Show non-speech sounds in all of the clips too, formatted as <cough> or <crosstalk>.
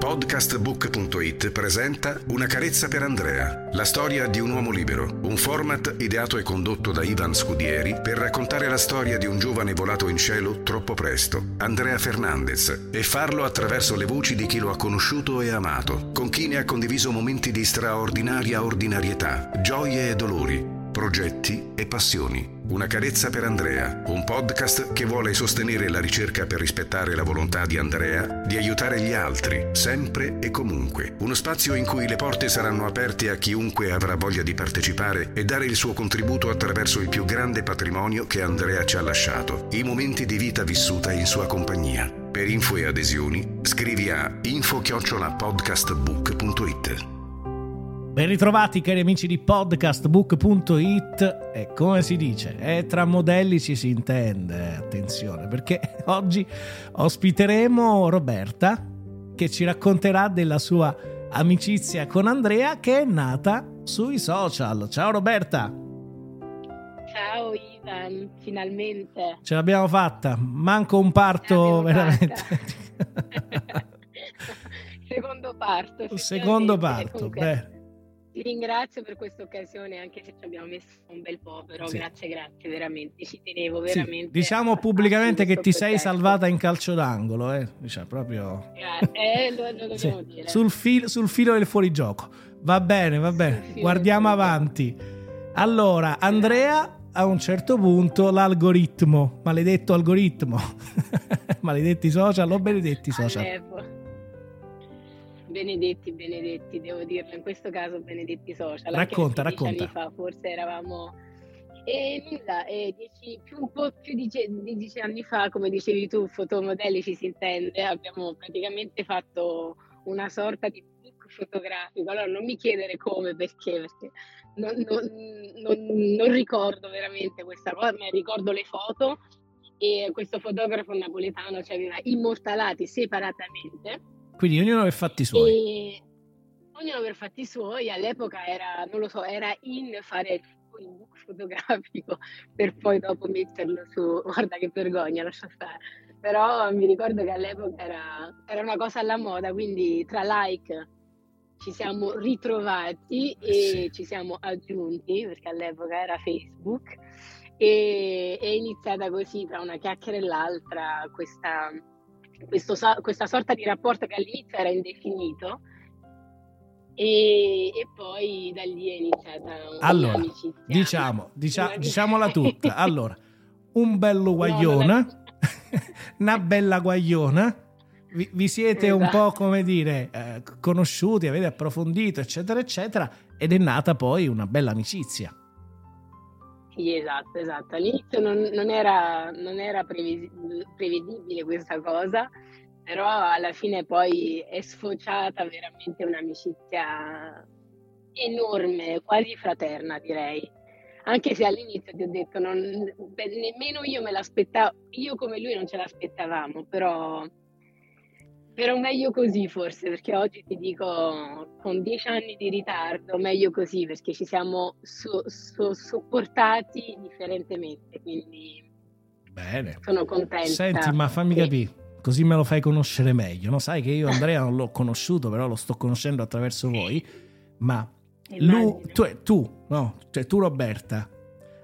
Podcastbook.it presenta Una carezza per Andrea, la storia di un uomo libero, un format ideato e condotto da Ivan Scudieri per raccontare la storia di un giovane volato in cielo troppo presto, Andrea Fernandez, e farlo attraverso le voci di chi lo ha conosciuto e amato, con chi ne ha condiviso momenti di straordinaria ordinarietà, gioie e dolori, progetti e passioni. Una carezza per Andrea, un podcast che vuole sostenere la ricerca per rispettare la volontà di Andrea di aiutare gli altri, sempre e comunque. Uno spazio in cui le porte saranno aperte a chiunque avrà voglia di partecipare e dare il suo contributo attraverso il più grande patrimonio che Andrea ci ha lasciato, i momenti di vita vissuta in sua compagnia. Per info e adesioni scrivi a info-podcastbook.it. Ben ritrovati cari amici di podcastbook.it e come si dice, è tra modelli ci si intende, attenzione, perché <laughs> oggi ospiteremo Roberta che ci racconterà della sua amicizia con Andrea che è nata sui social. Ciao Roberta! Ciao Ivan, finalmente! Ce l'abbiamo fatta, manco un parto veramente. <laughs> Secondo parto. Secondo parto, beh. Ti ringrazio per questa occasione, anche se ci abbiamo messo un bel po', però Sì. grazie, grazie, veramente, ci tenevo Sì, veramente. diciamo a- a pubblicamente che ti sei salvata in calcio d'angolo, eh? Cioè, proprio... Eh, lo, lo Sì, dobbiamo dire. sul, fil- sul filo del fuorigioco. Va bene, va bene. Guardiamo avanti. Allora, Andrea a un certo punto l'algoritmo, maledetto algoritmo, <laughs> maledetti social o benedetti social. Allevo. Benedetti, benedetti, devo dirlo, in questo caso benedetti social. Racconta, racconta. anni fa forse eravamo... E nulla, e dieci- più, un po' più di dieci anni fa, come dicevi tu, fotomodelli ci si intende, abbiamo praticamente fatto una sorta di book fotografico. Allora non mi chiedere come, perché, perché non, non- non- non ricordo veramente questa cosa, ma ricordo le foto e questo fotografo napoletano ci aveva immortalati separatamente Quindi ognuno ha fatti suoi. e ognuno per fatti suoi, all'epoca era, non lo so, era in fare il book fotografico <laughs> per poi dopo metterlo su, <laughs> guarda che vergogna, lascia stare. Però mi ricordo che all'epoca era, era una cosa alla moda, quindi tra like ci siamo ritrovati e Sì. ci siamo aggiunti, perché all'epoca era Facebook, e è iniziata così tra una chiacchiera e l'altra questa, questo questa sorta di rapporto che all'inizio era indefinito e, e poi da lì è iniziata Allora, un'amicizia. Diciamo, dicia- diciamola tutta. Allora, un bello guagliona, No, <laughs> una bella guagliona. Vi, vi siete un Esatto. po' come dire eh, conosciuti, avete approfondito, eccetera, eccetera, ed è nata poi una bella amicizia. Sì, esatto, esatto. All'inizio non, non era, non era previsi- prevedibile questa cosa, però alla fine poi è sfociata veramente un'amicizia enorme, quasi fraterna direi. Anche se all'inizio ti ho detto, non, beh, nemmeno io me l'aspettavo, io come lui non ce l'aspettavamo, però, però meglio così forse, perché oggi ti dico con dieci anni di ritardo, meglio così, perché ci siamo so- so- sopportati differentemente, quindi Bene. sono contenta. Senti, ma fammi Sì. capire, così me lo fai conoscere meglio. No? Sai che io <laughs> Andrea non l'ho conosciuto, però lo sto conoscendo attraverso voi. Ma lui, tu, tu, no, cioè tu Roberta,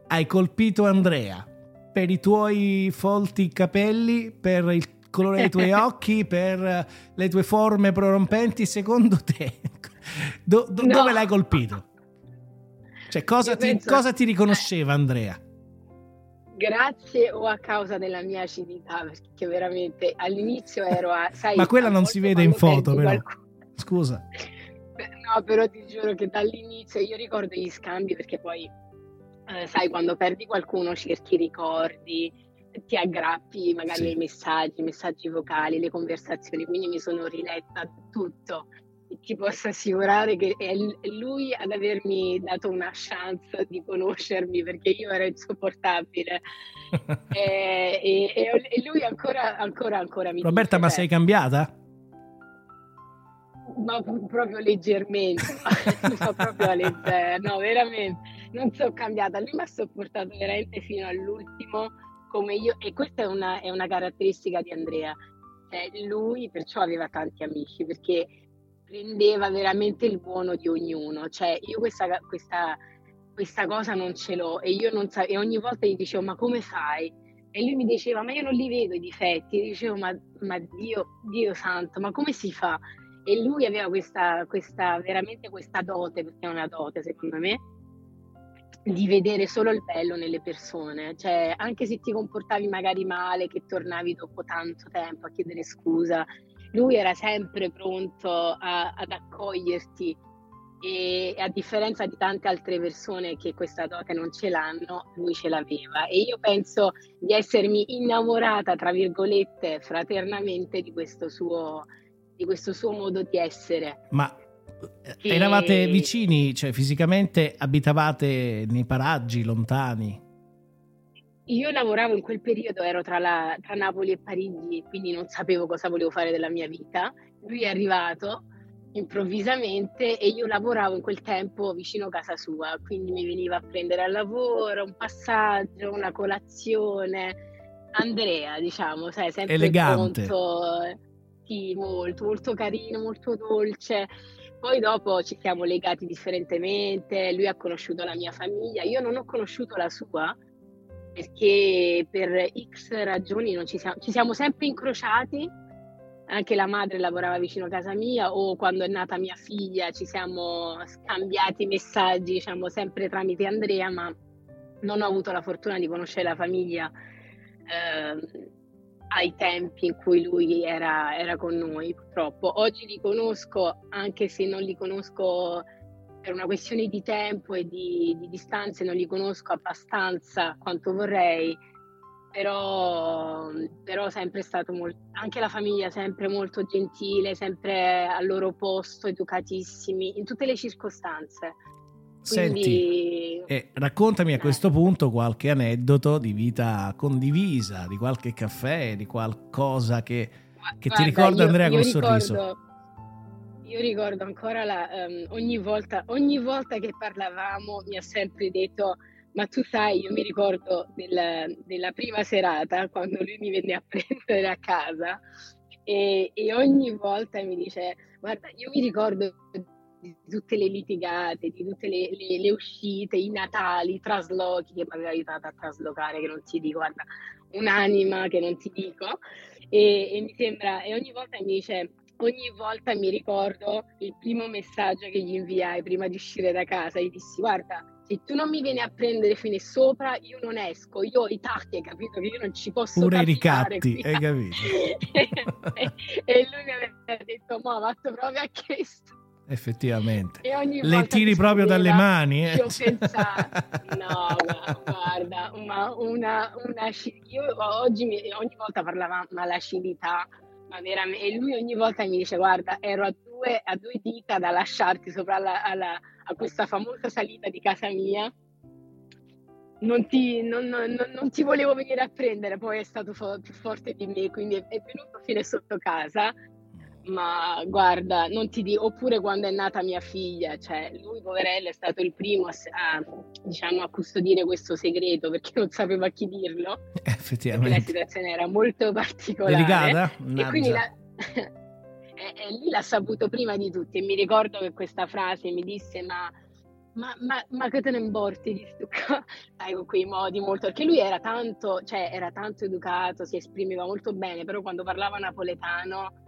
hai colpito Andrea per i tuoi folti capelli, per il colore dei tuoi <laughs> occhi, per le tue forme prorompenti, secondo te <laughs> do- do- No. dove l'hai colpito? Cioè, cosa ti, penso- cosa ti riconosceva Andrea? Grazie o a causa della mia acidità, perché veramente all'inizio ero a... Sai, Ma quella non si vede in foto, però. qualcuno- Scusa. <laughs> No, però ti giuro che dall'inizio io ricordo gli scambi perché poi, eh, sai, quando perdi qualcuno cerchi ricordi, ti aggrappi magari Sì. ai messaggi, i messaggi vocali, le conversazioni, quindi mi sono riletta tutto. E ti posso assicurare che è lui ad avermi dato una chance di conoscermi perché io ero insopportabile. <laughs> E, e- e- e lui ancora, ancora, ancora mi Roberta, dice, ma "Beh, sei cambiata? ma proprio leggermente, ma <laughs> proprio a leggera, no, veramente, non sono cambiata. Lui mi ha sopportato veramente fino all'ultimo, come io, e questa è una, è una caratteristica di Andrea. Cioè, lui perciò aveva tanti amici perché prendeva veramente il buono di ognuno. Cioè, io questa, questa, questa cosa non ce l'ho e io non sa- e ogni volta gli dicevo: Ma come fai? E lui mi diceva: Ma io non li vedo i difetti. E dicevo: Ma, ma Dio, Dio santo, ma come si fa? E lui aveva questa, questa, veramente questa dote, perché è una dote secondo me, di vedere solo il bello nelle persone. Cioè, anche se ti comportavi magari male, che tornavi dopo tanto tempo a chiedere scusa, lui era sempre pronto a- ad accoglierti. E a differenza di tante altre persone che questa dote non ce l'hanno, lui ce l'aveva. E io penso di essermi innamorata, tra virgolette, fraternamente di questo suo, di questo suo modo di essere. Ma Che- eravate vicini, cioè fisicamente abitavate nei paraggi lontani? Io lavoravo in quel periodo, ero tra, la- tra Napoli e Parigi, quindi non sapevo cosa volevo fare della mia vita. Lui è arrivato improvvisamente e io lavoravo in quel tempo vicino a casa sua, quindi mi veniva a prendere al lavoro, un passaggio, una colazione. Andrea, diciamo, sai, sempre Elegante. pronto, sì, molto, molto carino, molto dolce. Poi dopo ci siamo legati differentemente, lui ha conosciuto la mia famiglia, io non ho conosciuto la sua perché per X ragioni non ci siamo, ci siamo sempre incrociati, anche la madre lavorava vicino a casa mia o quando è nata mia figlia ci siamo scambiati messaggi, diciamo sempre tramite Andrea, ma non ho avuto la fortuna di conoscere la famiglia ehm, ai tempi in cui lui era, era con noi, purtroppo. Oggi li conosco, anche se non li conosco per una questione di tempo e di, di distanze, non li conosco abbastanza quanto vorrei, però, però sempre stato molto, anche la famiglia sempre molto gentile, sempre al loro posto, educatissimi, in tutte le circostanze. Senti, Quindi, eh, raccontami a Eh. questo punto qualche aneddoto di vita condivisa, di qualche caffè, di qualcosa che, che ti Guarda, ricorda io- Andrea io col sorriso. ricordo- Io ricordo ancora la, ehm, ogni, volta, ogni volta che parlavamo mi ha sempre detto, ma tu sai, io mi ricordo del- della prima serata quando lui mi venne a <laughs> prendere a casa e, e ogni volta mi dice, guarda, io mi ricordo di tutte le litigate, di tutte le, le- le uscite, i natali, i traslochi che mi aveva aiutato a traslocare, che non ti dico, guarda, un'anima che non ti dico. E, e mi sembra, e ogni volta mi dice, ogni volta mi ricordo il primo messaggio che gli inviai prima di uscire da casa, gli dissi, guarda, se tu non mi vieni a prendere fino sopra, io non esco, io ho i tacchi, hai capito che io non ci posso Pure i ricatti, hai capito? <laughs> e, e lui mi aveva detto, ma fatto proprio a questo. Effettivamente. Le tiri proprio dalle mani, eh? Io pensavo, <laughs> no, ma guarda, ma una, una io oggi mi- ogni volta parlava ma l'acidità, ma veramente, e lui ogni volta mi dice guarda, ero a due, a due dita da lasciarti sopra alla- alla- a questa famosa salita di casa mia. Non ti, non- non- non- non ti volevo venire a prendere, poi è stato fo- più forte di me, quindi è, è venuto fino sotto casa. Ma guarda, non ti dico, oppure quando è nata mia figlia, cioè lui poverello è stato il primo a, a, diciamo, a custodire questo segreto perché non sapeva chi dirlo, la Effettivamente. situazione era molto particolare. Delicata? E quindi la- <laughs> e, e lui l'ha saputo prima di tutti e mi ricordo che questa frase mi disse ma ma, ma, ma che te ne importi di sto ca-" <laughs> Sai, con quei modi molto... Perché lui era tanto, cioè, era tanto educato, si esprimeva molto bene, però quando parlava napoletano,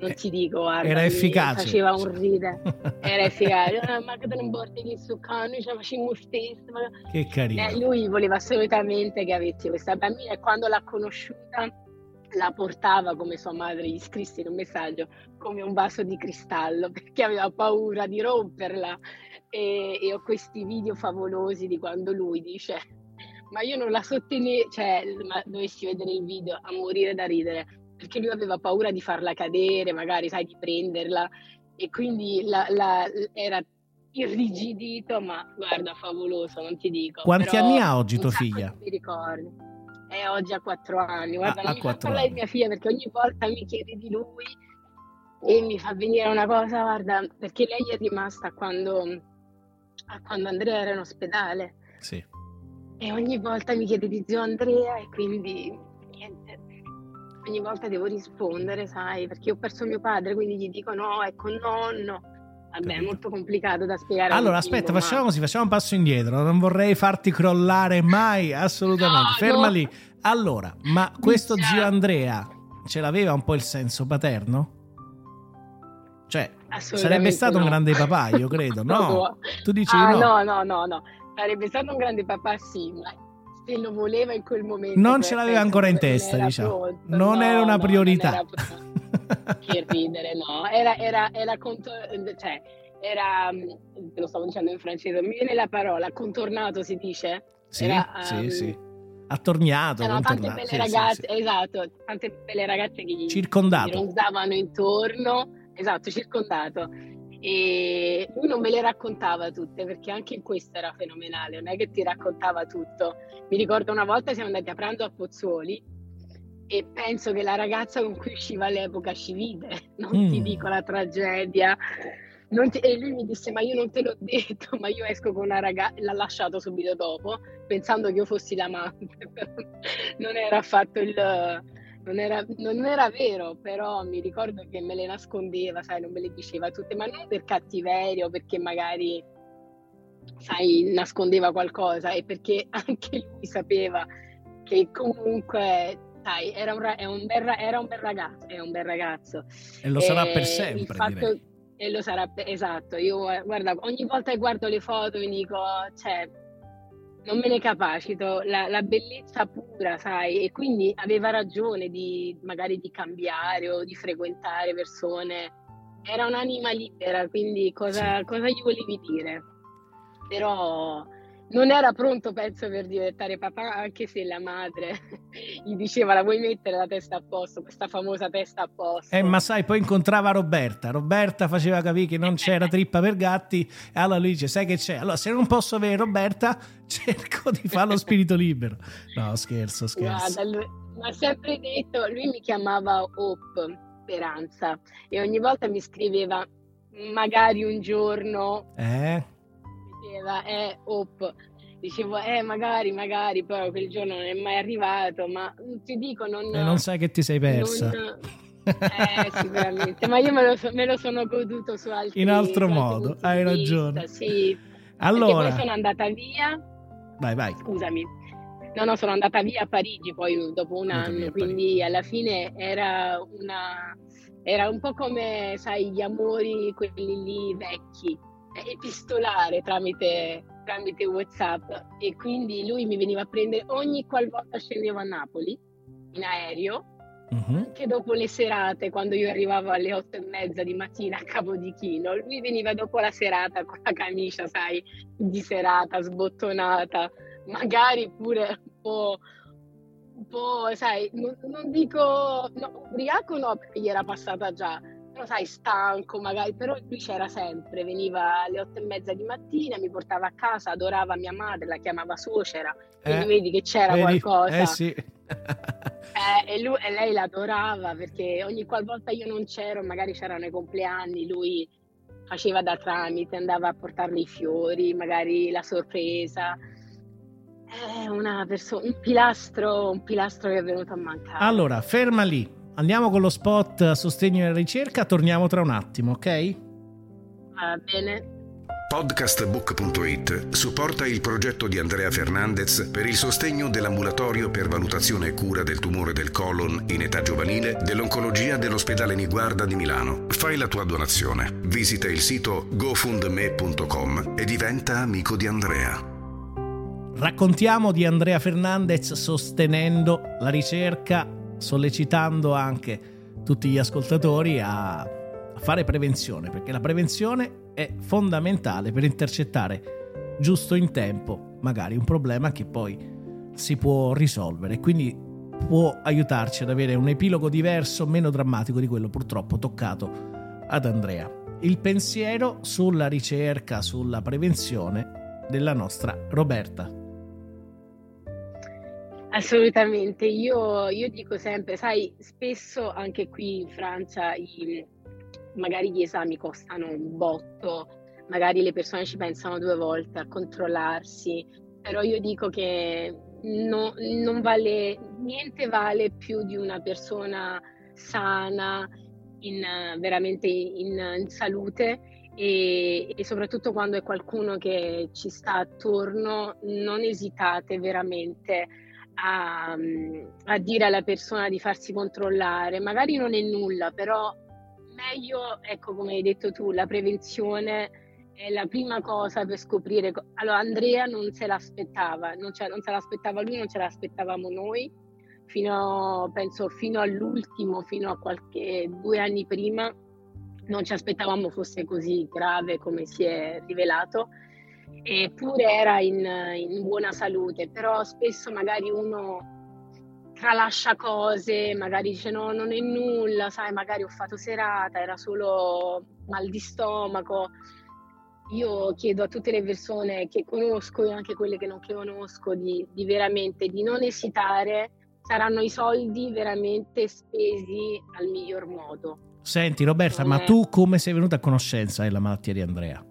non Eh, ti dico, guarda, era efficace. Faceva un ride. <laughs> Era efficace. "Ah, ma che te ne importi di sto ca-", noi ce la facciamo stesso. ma- Che carino. Eh, lui voleva assolutamente che avessi questa bambina e quando l'ha conosciuta la portava come sua madre gli scrisse in un messaggio come un vaso di cristallo <laughs> perché aveva paura di romperla e, e ho questi video favolosi di quando lui dice ma io non la sostenevo, cioè ma dovessi vedere il video a morire da ridere perché lui aveva paura di farla cadere, magari sai di prenderla e quindi la- la- era irrigidito, ma guarda, favoloso, non ti dico. Quanti Però anni ha oggi tua figlia? di ricordi. È oggi a quattro anni, guarda, Ah, non mi fa parlare anni. di mia figlia perché ogni volta mi chiede di lui e mi fa venire una cosa, guarda, perché lei è rimasta quando, a quando Andrea era in ospedale Sì. e ogni volta mi chiede di zio Andrea e quindi. Ogni volta devo rispondere, sai, perché ho perso mio padre, quindi gli dico no, è con nonno. Vabbè, è molto complicato da spiegare. un Allora, aspetta, ma- facciamo così, facciamo un passo indietro. Non vorrei farti crollare mai, assolutamente. No, Ferma no. lì. Allora, ma questo Già. zio Andrea ce l'aveva un po' il senso paterno? Cioè, sarebbe stato un no. grande papà, io <laughs> credo, no? No. Tu dici Ah, no? no, no, no, no. Sarebbe stato un grande papà, sì, ma se lo voleva in quel momento. Non per- ce l'aveva ancora in non testa, era diciamo. pronto. Non No, era una no, priorità. non era che ridere, no. Era, era, era conto- cioè, era, te lo stavo dicendo in francese, non mi viene la parola, contornato si dice? Sì, Era, sì, ehm, sì. Attorniato, C'erano tante belle Sì, sì, ragazze, sì. esatto, tante belle ragazze che gli, Circondato. ronzavano intorno, esatto, circondato. E lui non me le raccontava tutte perché anche questo era fenomenale, non è che ti raccontava tutto. Mi ricordo una volta siamo andati a pranzo a Pozzuoli e penso che la ragazza con cui usciva all'epoca ci vide, <laughs> non ti Mm. dico la tragedia. Non ti- E lui mi disse: Ma io non te l'ho detto, <laughs> ma io esco con una ragazza. L'ha lasciato subito dopo, pensando che io fossi l'amante. <laughs> non era affatto il. Non era, non era vero, però mi ricordo che me le nascondeva, sai, non me le diceva tutte, ma non per cattiveria o perché magari, sai, nascondeva qualcosa, e perché <laughs> anche lui sapeva che comunque, sai, era un, ra- è un bel, ra- era un bel ragazzo, è un bel ragazzo. E lo sarà Eh, per il sempre, fatto-. E lo sarà, per- esatto. Io eh, guarda, ogni volta che guardo le foto mi dico, cioè, non me ne capacito, la, la bellezza pura, sai, e quindi aveva ragione di magari di cambiare o di frequentare persone. Era un'anima libera, quindi cosa, cosa gli volevi dire? Però non era pronto, penso, per diventare papà, anche se la madre <laughs> gli diceva la vuoi mettere la testa a posto, questa famosa testa a posto. Eh, ma sai, poi incontrava Roberta. Roberta faceva capire che non c'era <laughs> trippa per gatti. E allora lui dice: Sai che c'è? Allora, se non posso avere Roberta, <laughs> cerco di fare lo spirito libero. No, scherzo, scherzo. Guarda, lui, mi ha sempre detto, lui mi chiamava Hope, speranza, e ogni volta mi scriveva magari un giorno, Eh? Diceva, eh, Hope. Dicevo, eh, magari, magari, però quel giorno non è mai arrivato, ma ti dico, non... E non sai che ti sei persa. non- eh, sicuramente, ma io me lo, so- me lo sono goduto su altri In altro modo, hai vista, ragione. Sì, perché Allora, poi sono andata via vai, vai. scusami. No, no, sono andata via a Parigi poi dopo un Andata anno, quindi alla fine era una era un po' come, sai, gli amori quelli lì vecchi, epistolare tramite tramite WhatsApp. E quindi lui mi veniva a prendere ogni qualvolta scendevo a Napoli in aereo, Mhm. anche dopo le serate, quando io arrivavo alle otto e mezza di mattina a Capodichino, lui veniva dopo la serata con la camicia, sai, di serata, sbottonata, magari pure un po', un po', sai, non, non dico, no, ubriaco no, perché gli era passata già, però sai, stanco magari, però lui c'era sempre, veniva alle otto e mezza di mattina, mi portava a casa, adorava mia madre, la chiamava suocera, quindi Eh, vedi che c'era vedi? qualcosa. Eh sì. Eh, e, lui- e lei l'adorava perché ogni qualvolta io non c'ero, magari c'erano i compleanni, lui faceva da tramite, andava a portarle i fiori, magari la sorpresa. È una persona, un pilastro, un pilastro che è venuto a mancare. Allora, ferma lì. Andiamo con lo spot a sostegno della ricerca. Torniamo tra un attimo, ok? Va bene. Podcastbook.it supporta il progetto di Andrea Fernandez per il sostegno dell'ambulatorio per valutazione e cura del tumore del colon in età giovanile dell'oncologia dell'ospedale Niguarda di Milano. Fai la tua donazione. Visita il sito gofundme.com e diventa amico di Andrea. Raccontiamo di Andrea Fernandez sostenendo la ricerca, sollecitando anche tutti gli ascoltatori a fare prevenzione, perché la prevenzione è fondamentale per intercettare giusto in tempo magari un problema che poi si può risolvere, quindi può aiutarci ad avere un epilogo diverso, meno drammatico di quello purtroppo toccato ad Andrea. Il pensiero sulla ricerca, sulla prevenzione della nostra Roberta. Assolutamente, io, io, dico sempre, sai, spesso anche qui in Francia i, magari gli esami costano un botto, magari le persone ci pensano due volte a controllarsi, però io dico che no, non vale, niente vale più di una persona sana, in, veramente in, in salute e, e, soprattutto quando è qualcuno che ci sta attorno, non esitate veramente a, a, dire alla persona di farsi controllare. Magari non è nulla, però meglio, ecco come hai detto tu, la prevenzione è la prima cosa per scoprire. Allora Andrea non se l'aspettava, non, ce, non se l'aspettava lui, non ce l'aspettavamo noi, fino, penso fino all'ultimo, fino a qualche due anni prima, non ci aspettavamo fosse così grave come si è rivelato eppure era in, in buona salute, però spesso magari uno tralascia cose, magari dice no, non è nulla, sai, magari ho fatto serata, era solo mal di stomaco. Io chiedo a tutte le persone che conosco e anche quelle che non conosco di, di veramente di non esitare, saranno i soldi veramente spesi al miglior modo. Senti Roberta, non ma tu come sei venuta a conoscenza della malattia di Andrea?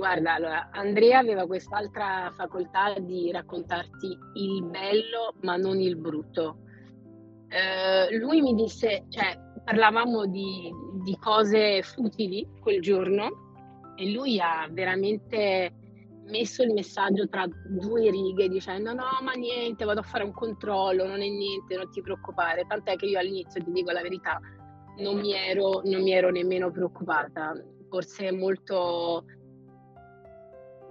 Guarda, allora, Andrea aveva quest'altra facoltà di raccontarti il bello ma non il brutto. Eh, lui mi disse, cioè, parlavamo di, di cose futili quel giorno e lui ha veramente messo il messaggio tra due righe dicendo no ma niente vado a fare un controllo non è niente non ti preoccupare tant'è che io all'inizio ti dico la verità non mi ero, non mi ero nemmeno preoccupata forse molto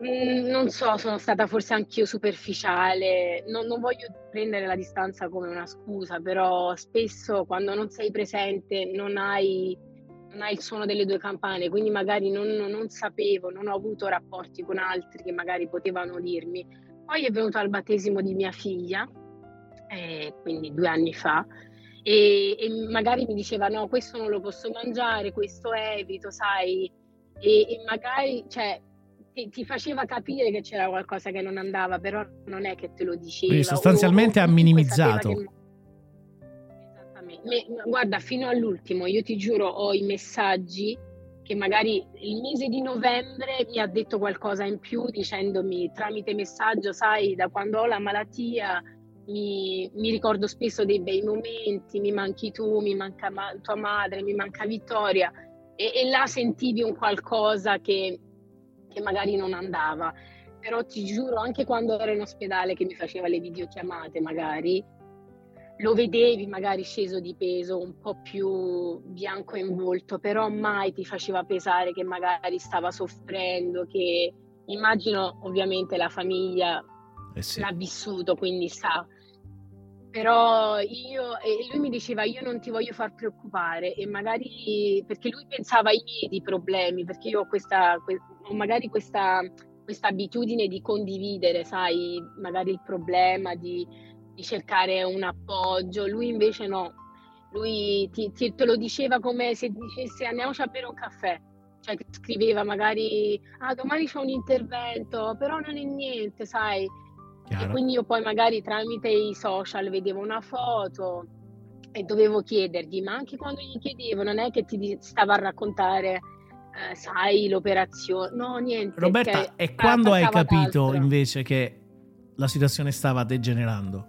Mm, non so, sono stata forse anch'io superficiale, non, non, voglio prendere la distanza come una scusa, però spesso quando non sei presente non hai, non hai il suono delle due campane, quindi magari non, non, sapevo, non ho avuto rapporti con altri che magari potevano dirmi. Poi è venuto al battesimo di mia figlia, eh, quindi due anni fa, e, e, magari mi diceva no, questo non lo posso mangiare, questo evito, sai, e, e magari, cioè, ti, ti, faceva capire che c'era qualcosa che non andava, però non è che te lo diceva. Quindi sostanzialmente o, ha minimizzato. Che... Esattamente. guarda, fino all'ultimo, io ti giuro, ho i messaggi che magari il mese di novembre mi ha detto qualcosa in più dicendomi tramite messaggio, sai, da quando ho la malattia mi, mi ricordo spesso dei bei momenti, mi manchi tu, mi manca ma- tua madre, mi manca Vittoria e, e là sentivi un qualcosa che che magari non andava, però ti giuro anche quando ero in ospedale che mi faceva le videochiamate magari, lo vedevi magari sceso di peso, un po' più bianco in volto, però mai ti faceva pesare che magari stava soffrendo, che immagino ovviamente la famiglia eh sì. l'ha vissuto, quindi sa. Però io, e lui mi diceva io non ti voglio far preoccupare e magari perché lui pensava ai miei problemi, perché io ho questa, ho magari questa, questa abitudine di condividere, sai, magari il problema, di, di cercare un appoggio. Lui invece no, lui ti, ti, te lo diceva come se dicesse andiamoci a bere un caffè. Cioè scriveva magari, ah domani c'è un intervento, però non è niente, sai. Chiaro. E quindi io poi magari tramite i social vedevo una foto e dovevo chiedergli, ma anche quando gli chiedevo non è che ti stava a raccontare eh, sai, l'operazione. No, niente. Roberta, e quando hai capito d'altro. invece che la situazione stava degenerando?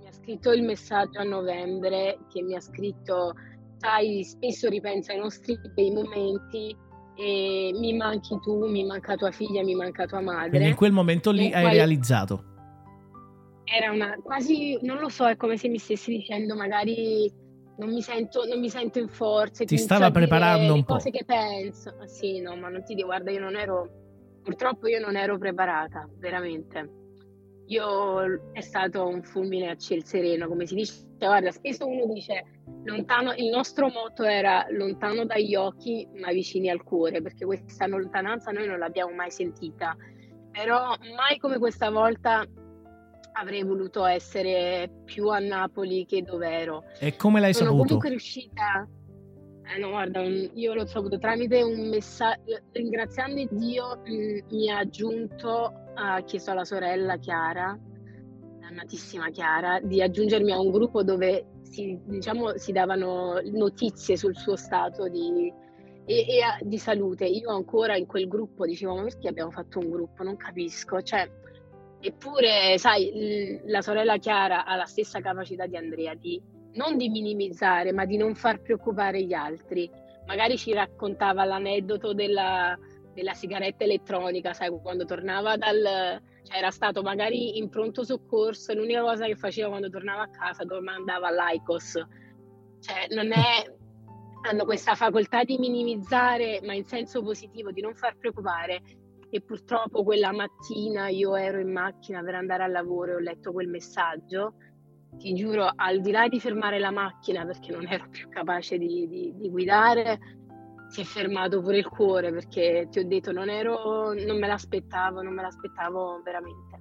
Mi ha scritto il messaggio a novembre, che mi ha scritto, sai, spesso ripenso ai nostri bei momenti e mi manchi tu, mi manca tua figlia, mi manca tua madre. Quindi in quel momento lì hai poi... realizzato. Era una quasi, non lo so, è come se mi stessi dicendo magari non mi sento, non mi sento in forza. Ti stava preparando un po'. cose che penso. Ah, sì, no, ma non ti dico, guarda, io non ero, purtroppo io non ero preparata, veramente. Io è stato un fulmine a ciel sereno, come si dice. Guarda, spesso uno dice lontano, il nostro motto era lontano dagli occhi ma vicini al cuore, perché questa lontananza noi non l'abbiamo mai sentita. Però mai come questa volta avrei voluto essere più a Napoli che dove ero. E come l'hai Sono saputo? comunque riuscita. Eh no, guarda, io l'ho saputo tramite un messaggio. Ringraziando Dio, mh, mm, mi ha aggiunto, ha chiesto alla sorella Chiara, amatissima Chiara, di aggiungermi a un gruppo dove si, diciamo, si davano notizie sul suo stato di, e, e di salute. Io ancora in quel gruppo dicevo, ma perché abbiamo fatto un gruppo? Non capisco. Cioè, Eppure, sai, la sorella Chiara ha la stessa capacità di Andrea di non di minimizzare, ma di non far preoccupare gli altri. Magari ci raccontava l'aneddoto della, della sigaretta elettronica, sai, quando tornava dal... cioè era stato magari in pronto soccorso l'unica cosa che faceva quando tornava a casa domandava all'ICOS. Cioè, non è... hanno questa facoltà di minimizzare, ma in senso positivo, di non far preoccupare e purtroppo quella mattina io ero in macchina per andare al lavoro e ho letto quel messaggio. Ti giuro, al di là di fermare la macchina perché non ero più capace di, di, di guidare, si è fermato pure il cuore perché ti ho detto non ero, non me l'aspettavo, non me l'aspettavo veramente.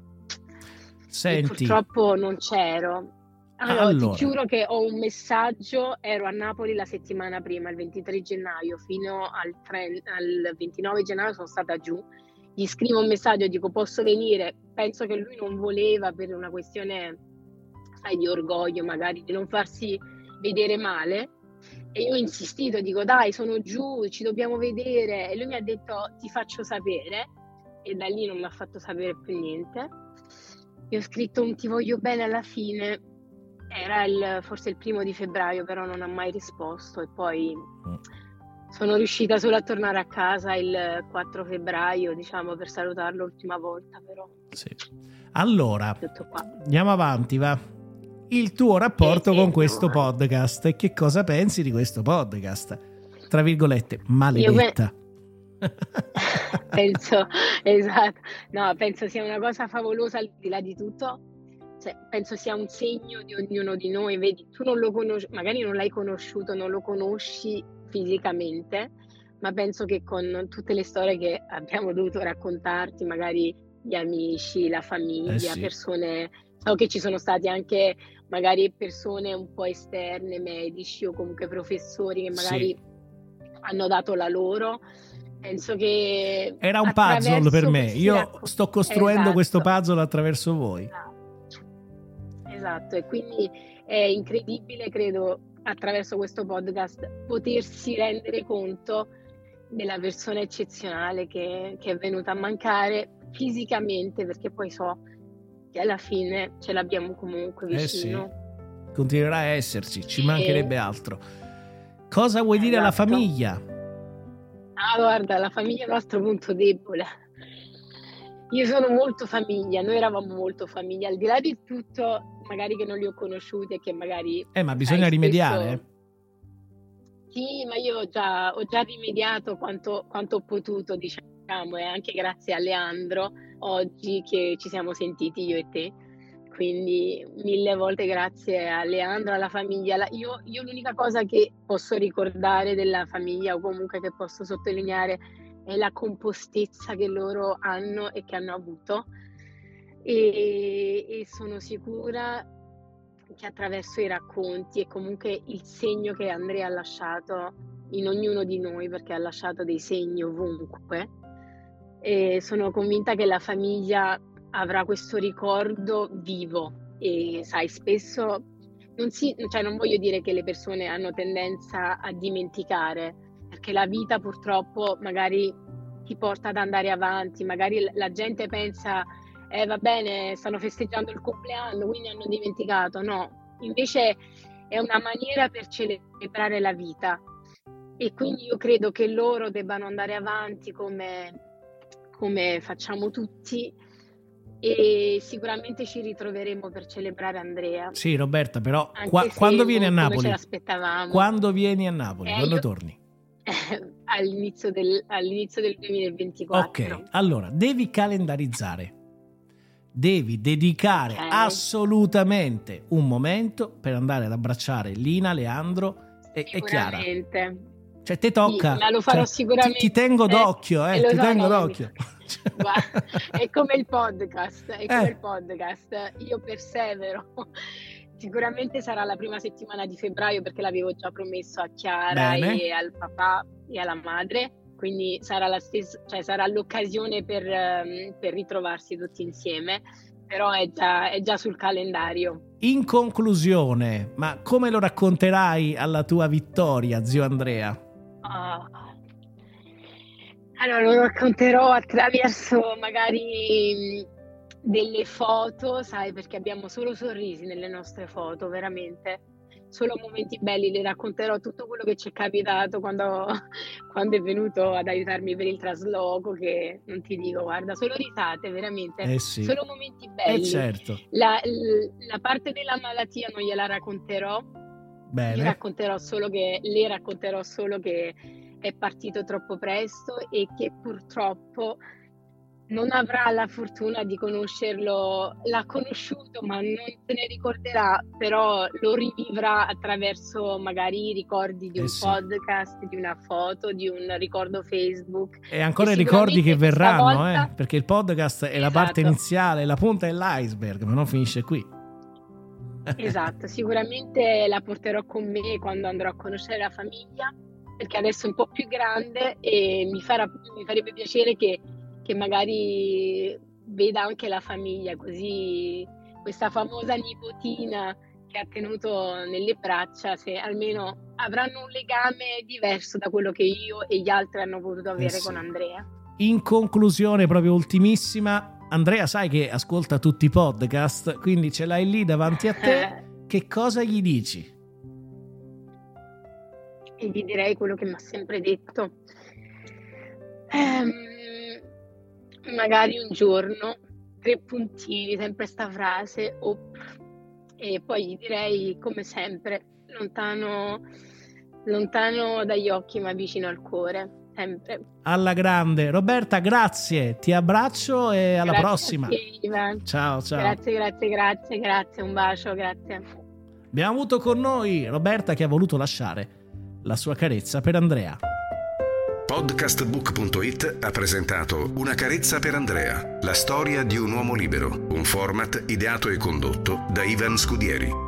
Senti. E purtroppo non c'ero. Allora, allora, ti giuro che ho un messaggio, ero a Napoli la settimana prima, il 23 gennaio, fino al, 30, al 29 gennaio sono stata giù gli scrivo un messaggio e dico posso venire, penso che lui non voleva per una questione, sai, di orgoglio magari, di non farsi vedere male. E io ho insistito, dico dai, sono giù, ci dobbiamo vedere. E lui mi ha detto ti faccio sapere. E da lì non mi ha fatto sapere più niente. Io ho scritto un ti voglio bene alla fine. Era il, forse il primo di febbraio, però non ha mai risposto. E poi mm. Sono riuscita solo a tornare a casa il 4 febbraio, diciamo, per salutarlo l'ultima volta, però. Sì. Allora, andiamo avanti, va. Il tuo rapporto con questo podcast e che cosa pensi di questo podcast? Tra virgolette, maledetta. <laughs> Penso, esatto, no, penso sia una cosa favolosa al di là di tutto. Cioè, penso sia un segno di ognuno di noi. Vedi, tu non lo conosci, magari non l'hai conosciuto, non lo conosci fisicamente, ma penso che con tutte le storie che abbiamo dovuto raccontarti, magari gli amici, la famiglia, eh sì. persone, so che ci sono stati anche magari persone un po' esterne, medici o comunque professori che magari sì. hanno dato la loro. Penso che era un puzzle per me. Io racc- sto costruendo esatto. questo puzzle attraverso voi. Esatto. esatto, e quindi è incredibile, credo, attraverso questo podcast potersi rendere conto della persona eccezionale che, che, è venuta a mancare fisicamente, perché poi so che alla fine ce l'abbiamo comunque vicino. Eh sì. Continuerà a esserci, ci e... mancherebbe altro. Cosa vuoi esatto. dire alla esatto. famiglia? Ah, guarda, la famiglia è il nostro punto debole. Io sono molto famiglia, noi eravamo molto famiglia, al di là di tutto magari che non li ho conosciuti e che magari... Eh, ma bisogna rimediare. Spesso... Sì, ma io ho già, ho già rimediato quanto, quanto, ho potuto, diciamo, e anche grazie a Leandro oggi che ci siamo sentiti io e te. Quindi mille volte grazie a Leandro, alla famiglia. Io, io l'unica cosa che posso ricordare della famiglia o comunque che posso sottolineare è la compostezza che loro hanno e che hanno avuto e, e sono sicura che attraverso i racconti e comunque il segno che Andrea ha lasciato in ognuno di noi, perché ha lasciato dei segni ovunque, e sono convinta che la famiglia avrà questo ricordo vivo e sai, spesso non, si, cioè non voglio dire che le persone hanno tendenza a dimenticare, perché la vita purtroppo magari ti porta ad andare avanti, magari la gente pensa eh, va bene, stanno festeggiando il compleanno, quindi hanno dimenticato. No, invece è una maniera per celebrare la vita. e quindi io credo che loro debbano andare avanti come, come facciamo tutti e sicuramente ci ritroveremo per celebrare Andrea. Sì, Roberta, però qua, quando vieni a Napoli? Quando vieni a Napoli? Eh, quando io... torni? <laughs> all'inizio, del, all'inizio del 2024. Ok, allora devi calendarizzare. Devi dedicare okay. assolutamente un momento per andare ad abbracciare Lina, Leandro e, e Chiara. Cioè, te tocca. Sì, lo farò cioè, sicuramente. Ti, ti tengo d'occhio, eh, ti so, tengo d'occhio. <laughs> è come il podcast, è come eh. il podcast. Io persevero. <laughs> Sicuramente sarà la prima settimana di febbraio perché l'avevo già promesso a Chiara Bene. e al papà e alla madre. Quindi sarà, stessa, cioè sarà l'occasione per, um, per, ritrovarsi tutti insieme, però è già, è già sul calendario. In conclusione, ma come lo racconterai alla tua vittoria, zio Andrea? Allora lo racconterò attraverso magari delle foto, sai, perché abbiamo solo sorrisi nelle nostre foto, veramente. Solo momenti belli, le racconterò tutto quello che ci è capitato quando, <laughs> quando è venuto ad aiutarmi per il trasloco, che non ti dico, guarda, solo risate, veramente. Eh sì. Solo momenti belli. Eh certo. La, la parte della malattia non gliela racconterò, Bene. racconterò solo che, le racconterò solo che è partito troppo presto e che purtroppo non avrà la fortuna di conoscerlo, l'ha conosciuto ma non se ne ricorderà, però lo rivivrà attraverso magari i ricordi di un eh sì. podcast, di una foto, di un ricordo Facebook. E ancora i ricordi che verranno, volta... eh? perché il podcast è esatto. la parte esatto. iniziale, la punta dell'iceberg, ma non finisce qui. Esatto, sicuramente la porterò con me quando andrò a conoscere la famiglia, perché adesso è un po' più grande e mi, farà, mi farebbe piacere che, che magari veda anche la famiglia, così questa famosa nipotina che ha tenuto nelle braccia, se almeno avranno un legame diverso da quello che io e gli altri hanno potuto avere eh sì. con Andrea. In conclusione, proprio ultimissima, Andrea sai che ascolta tutti i podcast, quindi ce l'hai lì davanti a te. <laughs> Che cosa gli dici? E gli direi quello che mi ha sempre detto. Ehm, magari un giorno, tre puntini, sempre sta frase, op, e poi gli direi come sempre, lontano, lontano dagli occhi ma vicino al cuore sempre. Alla grande. Roberta, grazie, ti abbraccio e alla grazie prossima. Te, ciao, ciao. Grazie, grazie, grazie, grazie, un bacio, grazie. Abbiamo avuto con noi Roberta che ha voluto lasciare la sua carezza per Andrea. Podcastbook.it ha presentato Una carezza per Andrea, la storia di un uomo libero, un format ideato e condotto da Ivan Scudieri.